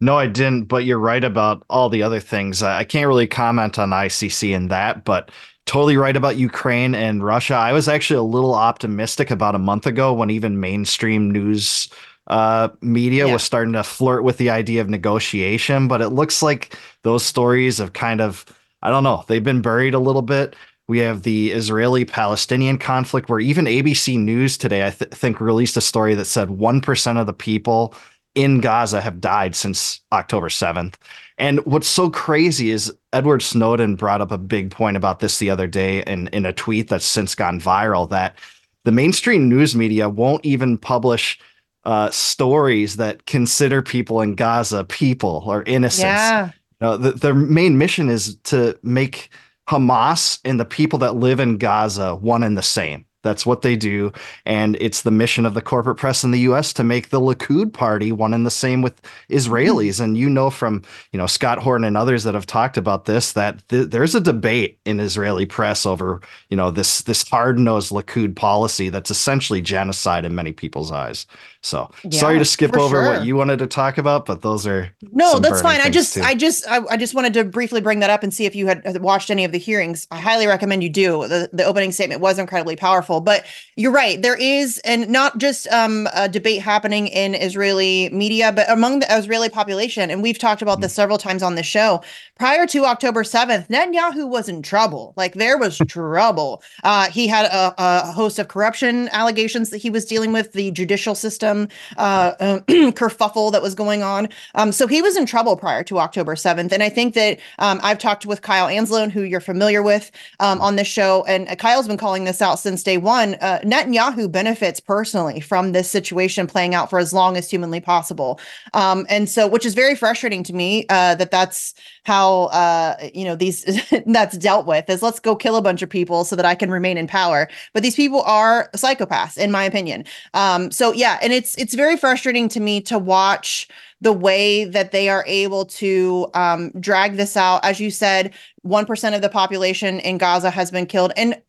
No, I didn't, but you're right about all the other things. I can't really comment on ICC and that, but totally right about Ukraine and Russia. I was actually a little optimistic about a month ago when even mainstream news uh, media yeah. was starting to flirt with the idea of negotiation, but it looks like those stories have kind of, I don't know, they've been buried a little bit. We have the Israeli Palestinian conflict, where even ABC News today, I th- think, released a story that said 1% of the people in Gaza have died since October 7th. And what's so crazy is Edward Snowden brought up a big point about this the other day in, in a tweet that's since gone viral that the mainstream news media won't even publish uh, stories that consider people in Gaza people or innocents. Yeah. You know, the, their main mission is to make Hamas and the people that live in Gaza one and the same. That's what they do. And it's the mission of the corporate press in the US to make the Likud party one and the same with Israelis. Mm-hmm. And you know from, you know, Scott Horton and others that have talked about this that th- there's a debate in Israeli press over, you know, this this hard-nosed Likud policy that's essentially genocide in many people's eyes. So yeah, sorry to skip over sure. what you wanted to talk about, but those are no, that's fine. I just. I just, I, I, just wanted to briefly bring that up and see if you had watched any of the hearings. I highly recommend you do. The, the opening statement was incredibly powerful careful. But you're right. There is, and not just um, a debate happening in Israeli media, but among the Israeli population. And we've talked about this Mm. several times on the show. Prior to October 7th, Netanyahu was in trouble. Like there was trouble. Uh, he had a, a host of corruption allegations that he was dealing with, the judicial system uh, um, <clears throat> kerfuffle that was going on. Um, so he was in trouble prior to October 7th. And I think that um, I've talked with Kyle Anzalone, who you're familiar with um, on this show, and uh, Kyle's been calling this out since day one. Uh, Netanyahu benefits personally from this situation playing out for as long as humanly possible. Um, and so, which is very frustrating to me uh, that that's how, uh, you know, these <laughs> that's dealt with is let's go kill a bunch of people so that I can remain in power. But these people are psychopaths, in my opinion. Um, so yeah, and it's, it's very frustrating to me to watch the way that they are able to um, drag this out. As you said, 1% of the population in Gaza has been killed. And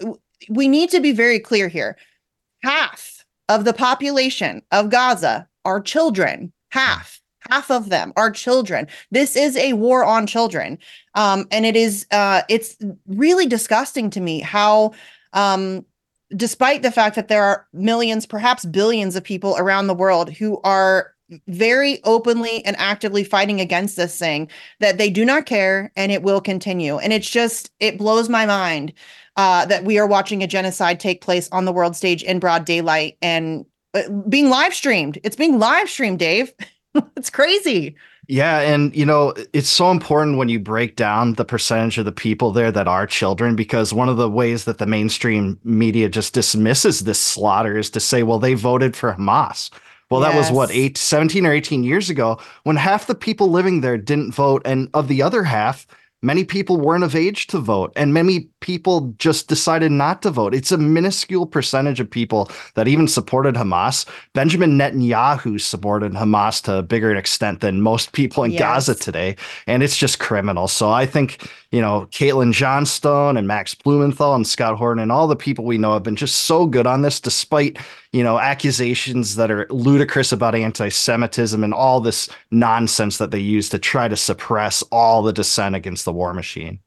we need to be very clear here. Half of the population of Gaza are children. Half. Half of them are children. This is a war on children. Um, and it is uh, it's really disgusting to me how um, despite the fact that there are millions, perhaps billions of people around the world who are very openly and actively fighting against this thing that they do not care and it will continue and it's just it blows my mind uh, that we are watching a genocide take place on the world stage in broad daylight and uh, being live streamed it's being live streamed dave <laughs> it's crazy Yeah, and you know, it's so important when you break down the percentage of the people there that are children because one of the ways that the mainstream media just dismisses this slaughter is to say, well, they voted for Hamas. Well, that was what, Yes. eight, 17 or 18 years ago when half the people living there didn't vote. And of the other half, many people weren't of age to vote. And many people just decided not to vote. It's a minuscule percentage of people that even supported Hamas. Benjamin Netanyahu supported Hamas to a bigger extent than most people in Yes. Gaza today. And it's just criminal. So I think, you know, Caitlin Johnstone and Max Blumenthal and Scott Horton and all the people we know have been just so good on this, despite, you know, accusations that are ludicrous about anti Semitism and all this nonsense that they use to try to suppress all the dissent against the war machine.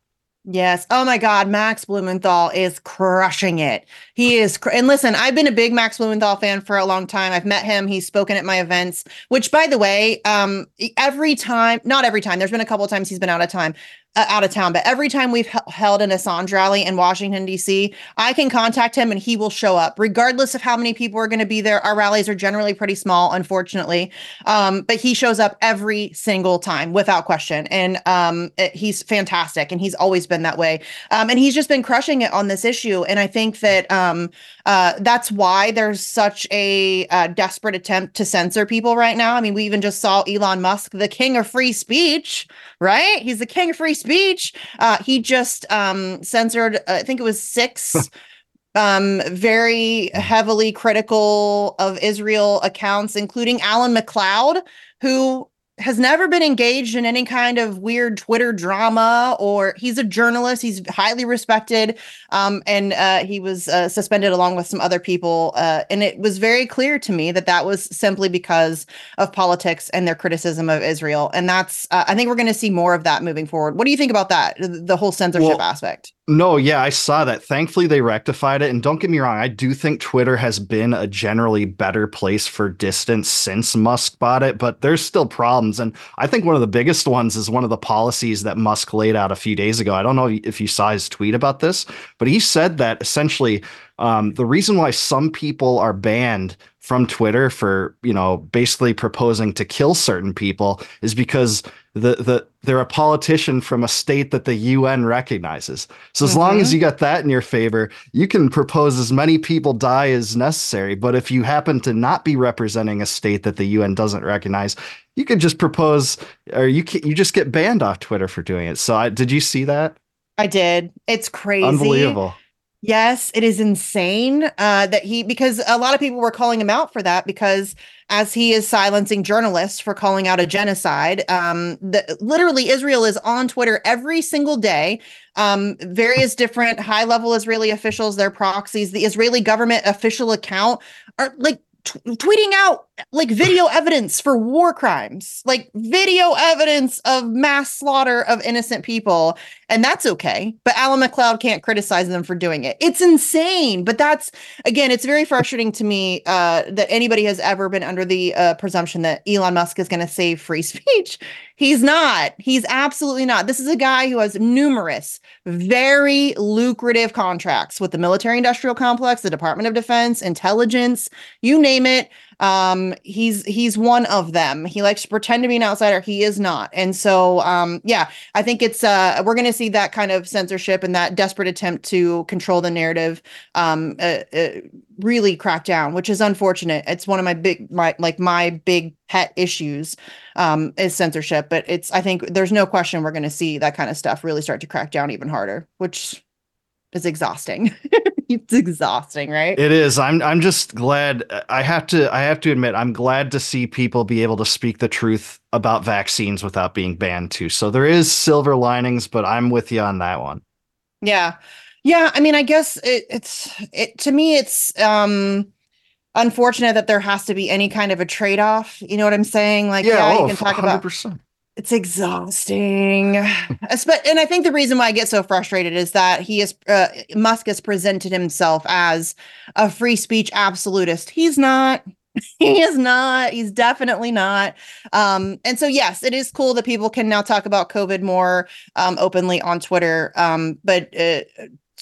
Yes. Oh my God. Max Blumenthal is crushing it. He is. Cr- and listen, I've been a big Max Blumenthal fan for a long time. I've met him. He's spoken at my events, which by the way, um, every time, not every time, there's been a couple of times he's been out of time, uh, out of town, but every time we've h- held an Assange rally in Washington, D.C., I can contact him and he will show up, regardless of how many people are going to be there. Our rallies are generally pretty small, unfortunately. Um, but he shows up every single time without question. And um, it- he's fantastic. And he's always been that way. Um, and he's just been crushing it on this issue. And I think that um, uh, that's why there's such a uh, desperate attempt to censor people right now. I mean, we even just saw Elon Musk, the king of free speech, right? He's the king of free speech. Uh, he just um, censored, uh, I think it was six <laughs> um very heavily critical of Israel accounts including Alan McLeod who has never been engaged in any kind of weird Twitter drama or he's a journalist he's highly respected um and uh he was uh, suspended along with some other people uh and it was very clear to me that that was simply because of politics and their criticism of Israel and that's uh, I think we're going to see more of that moving forward. What do you think about that the, the whole censorship Well, aspect No, yeah, I saw that. Thankfully, they rectified it. And don't get me wrong, I do think Twitter has been a generally better place for distance since Musk bought it, but there's still problems. And I think one of the biggest ones is one of the policies that Musk laid out a few days ago. I don't know if you saw his tweet about this, but he said that essentially um, the reason why some people are banned from Twitter for, you know, basically proposing to kill certain people is because the the they're a politician from a state that the UN recognizes. So as long as Mhm. you got that in your favor, you can propose as many people die as necessary. But if you happen to not be representing a state that the UN doesn't recognize, you could just propose, or you can, you just get banned off Twitter for doing it. So I, did you see that? I did. It's crazy. Unbelievable. Yes, it is insane uh, that he because a lot of people were calling him out for that because as he is silencing journalists for calling out a genocide, um, the, literally Israel is on Twitter every single day. Um, various different high level Israeli officials, their proxies, the Israeli government official account are like t- tweeting out like video evidence for war crimes, like video evidence of mass slaughter of innocent people. And that's okay. But Alan McLeod can't criticize them for doing it. It's insane. But that's, again, it's very frustrating to me uh, that anybody has ever been under the uh, presumption that Elon Musk is going to save free <laughs> speech. He's not. He's absolutely not. This is a guy who has numerous, very lucrative contracts with the military industrial complex, the Department of Defense, intelligence, you name it um he's he's one of them. He likes to pretend to be an outsider. He is not. And so um yeah i think it's uh we're going to see that kind of censorship and that desperate attempt to control the narrative um uh, uh, really crack down which is unfortunate. It's one of my big my like my big pet issues um is censorship. But it's i think there's no question we're going to see that kind of stuff really start to crack down even harder which is exhausting <laughs> <laughs> it's exhausting, right? It is. I'm I'm just glad I have to I have to admit I'm glad to see people be able to speak the truth about vaccines without being banned too. So there is silver linings, but I'm with you on that one. Yeah. Yeah, I mean I guess it, it's it to me it's um unfortunate that there has to be any kind of a trade-off. You know what I'm saying? Like yeah, yeah oh, you can talk 100%. about it's exhausting. And I think the reason why I get so frustrated is that he is uh, Musk has presented himself as a free speech absolutist. He's not. <laughs> he is not. He's definitely not. Um, and so yes, it is cool that people can now talk about COVID more um, openly on Twitter. Um, but uh,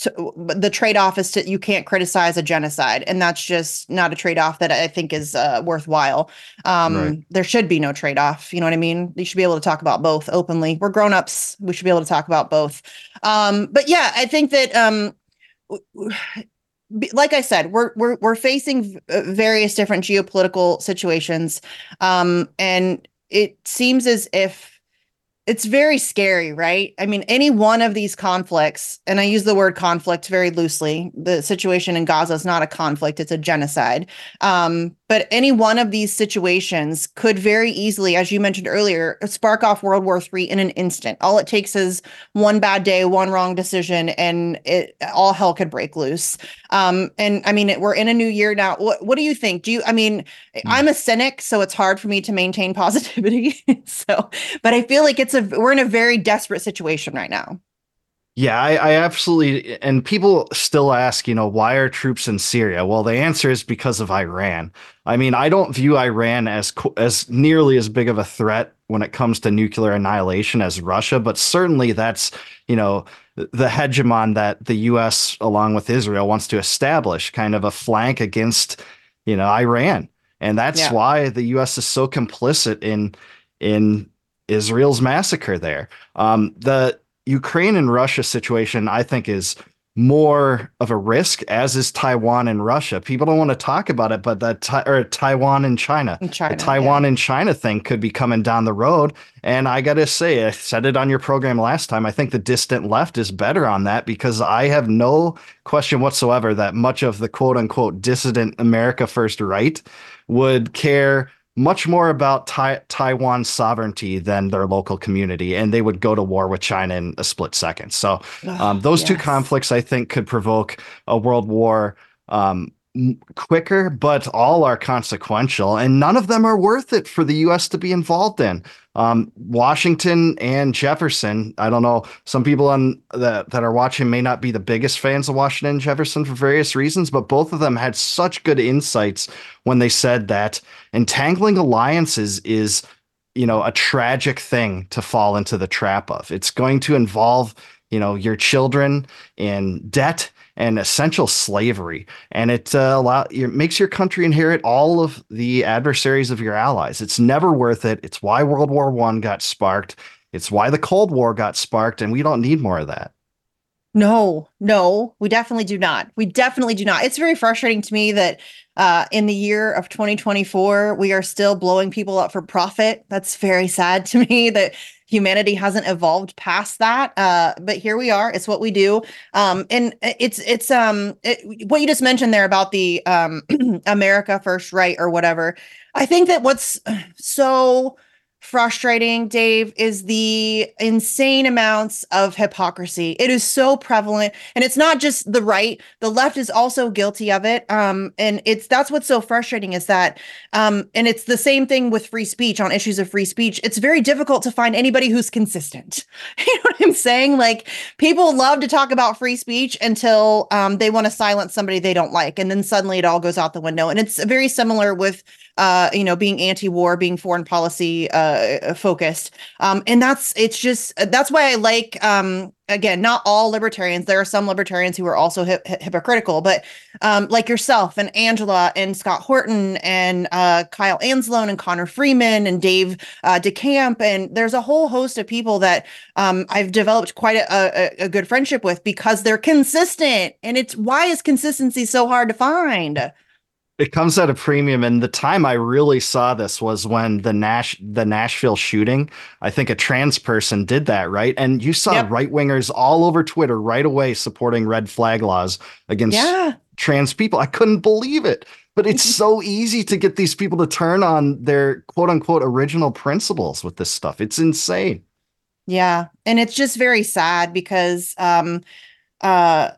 to, the trade-off is that you can't criticize a genocide and that's just not a trade-off that i think is uh, worthwhile. Um, right. there should be no trade-off you know what i mean? You should be able to talk about both openly. We're grown-ups. We should be able to talk about both. Um, but yeah i think that um, like I said, we're we're we're facing uh, various different geopolitical situations, um, and it seems as if it's very scary, right? I mean, any one of these conflicts, and I use the word conflict very loosely. The situation in Gaza is not a conflict; it's a genocide. Um, but any one of these situations could very easily, as you mentioned earlier, spark off World War III in an instant. All it takes is one bad day, one wrong decision, and it all hell could break loose. Um, and I mean, we're in a new year now. What What do you think? Do you? I mean, mm. I'm a cynic, so it's hard for me to maintain <laughs> positivity. so, but I feel like it's a we're in a very desperate situation right now. Yeah, I, I, absolutely. And people still ask, you know, why are troops in Syria? Well, the answer is because of Iran. I mean, I don't view Iran as as nearly as big of a threat when it comes to nuclear annihilation as Russia, but certainly that's, you know, the hegemon that the U.S. along with Israel wants to establish, kind of a flank against, you know, Iran, and that's yeah. why the U.S. is so complicit in in Israel's massacre there. Um, the Ukraine and Russia situation, I think, is more of a risk, as is Taiwan and Russia. People don't want to talk about it, but that or Taiwan and China, China the Taiwan yeah. and China thing could be coming down the road. And I got to say, I said it on your program last time. I think the distant left is better on that because I have no question whatsoever that much of the quote unquote dissident America First right would care much more about tai- Taiwan's sovereignty than their local community, and they would go to war with China in a split second. So, um, those yes. two conflicts, I think, could provoke a world war um, quicker, but all are consequential, and none of them are worth it for the U.S. to be involved in. Um, Washington and Jefferson. I don't know. Some people on that that are watching may not be the biggest fans of Washington and Jefferson for various reasons, but both of them had such good insights when they said that entangling alliances is, you know, a tragic thing to fall into the trap of. It's going to involve, you know, your children in debt and essential slavery. And it uh, allow, it makes your country inherit all of the adversaries of your allies. It's never worth it. It's why World War One got sparked. It's why the Cold War got sparked, and we don't need more of that. No, no, we definitely do not. We definitely do not. It's very frustrating to me that uh, in the year of 2024, we are still blowing people up for profit. That's very sad to me <laughs> that humanity hasn't evolved past that. Uh, but here we are. It's what we do. Um, and it's it's um it, what you just mentioned there about the um, <clears throat> America First right or whatever. I think that what's so frustrating, Dave, is the insane amounts of hypocrisy. It is so prevalent, and it's not just the right; the left is also guilty of it. Um, and it's that's what's so frustrating is that, um, and it's the same thing with free speech on issues of free speech. It's very difficult to find anybody who's consistent. <laughs> you know what I'm saying? Like people love to talk about free speech until um, they want to silence somebody they don't like, and then suddenly it all goes out the window. And it's very similar with uh, you know, being anti-war, being foreign policy uh, focused, um, and that's it's just that's why I like um, again not all libertarians. There are some libertarians who are also hypocritical, but um, like yourself and Angela and Scott Horton and uh, Kyle Anzalone and Connor Freeman and Dave uh, DeCamp, and there's a whole host of people that um, I've developed quite a, a, a good friendship with because they're consistent, and it's why is consistency so hard to find? It comes at a premium, and the time I really saw this was when the Nash the Nashville shooting. I think a trans person did that, right? And you saw yep. right wingers all over Twitter right away supporting red flag laws against yeah. trans people. I couldn't believe it. But it's so easy to get these people to turn on their quote unquote original principles with this stuff. It's insane. Yeah, and it's just very sad because um uh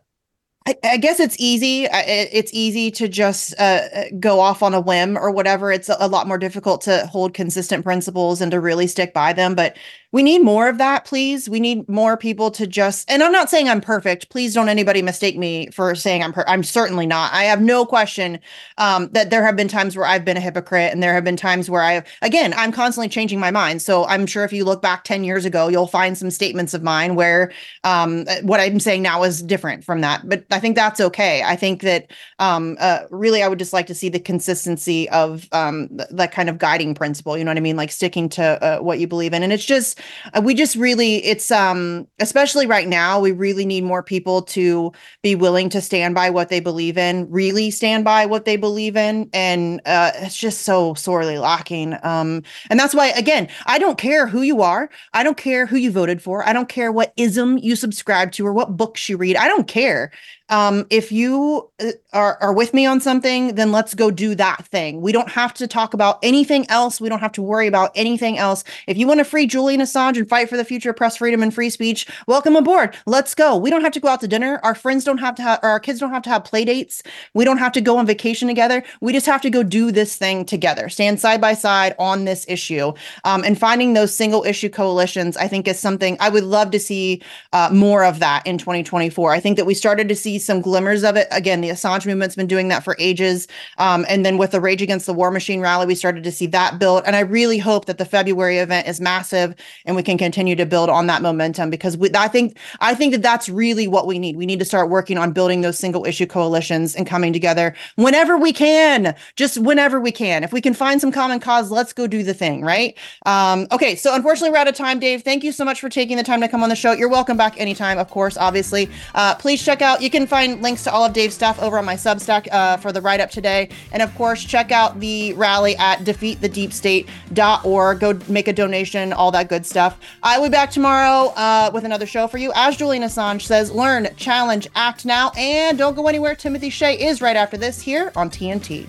I, I guess it's easy. It's easy to just uh, uh, go off on a whim or whatever. It's a lot more difficult to hold consistent principles and to really stick by them. But we need more of that, please. We need more people to just, and I'm not saying I'm perfect. Please don't anybody mistake me for saying I'm, per- I'm certainly not. I have no question um, that there have been times where I've been a hypocrite and there have been times where I, have, again, I'm constantly changing my mind. So I'm sure if you look back 10 years ago, you'll find some statements of mine where um, what I'm saying now is different from that. But I think that's okay. I think that um, uh, really I would just like to see the consistency of um, th- that kind of guiding principle. You know what I mean? Like sticking to uh, what you believe in. And it's just, uh, we just really it's um especially right now we really need more people to be willing to stand by what they believe in really stand by what they believe in and uh it's just so sorely lacking um and that's why again i don't care who you are i don't care who you voted for i don't care what ism you subscribe to or what books you read i don't care um, if you uh, are, are with me on something, then let's go do that thing. We don't have to talk about anything else. We don't have to worry about anything else. If you want to free Julian Assange and fight for the future of press freedom and free speech, welcome aboard. Let's go. We don't have to go out to dinner. Our friends don't have to have, our kids don't have to have play dates. We don't have to go on vacation together. We just have to go do this thing together, stand side by side on this issue. Um, and finding those single issue coalitions, I think, is something I would love to see uh, more of that in 2024. I think that we started to some glimmers of it. Again, the Assange movement's been doing that for ages. Um, and then with the Rage Against the War Machine rally, we started to see that build. And I really hope that the February event is massive and we can continue to build on that momentum because we, I think I think that that's really what we need. We need to start working on building those single issue coalitions and coming together whenever we can, just whenever we can. If we can find some common cause, let's go do the thing, right? Um, okay, so unfortunately, we're out of time, Dave. Thank you so much for taking the time to come on the show. You're welcome back anytime, of course, obviously. Uh, please check out, you can find links to all of Dave's stuff over on my Substack uh, for the write up today. And of course, check out the rally at defeatthedeepstate.org. Go make a donation, all that good stuff. I will be back tomorrow uh, with another show for you. As Julian Assange says, learn, challenge, act now, and don't go anywhere. Timothy Shea is right after this here on TNT.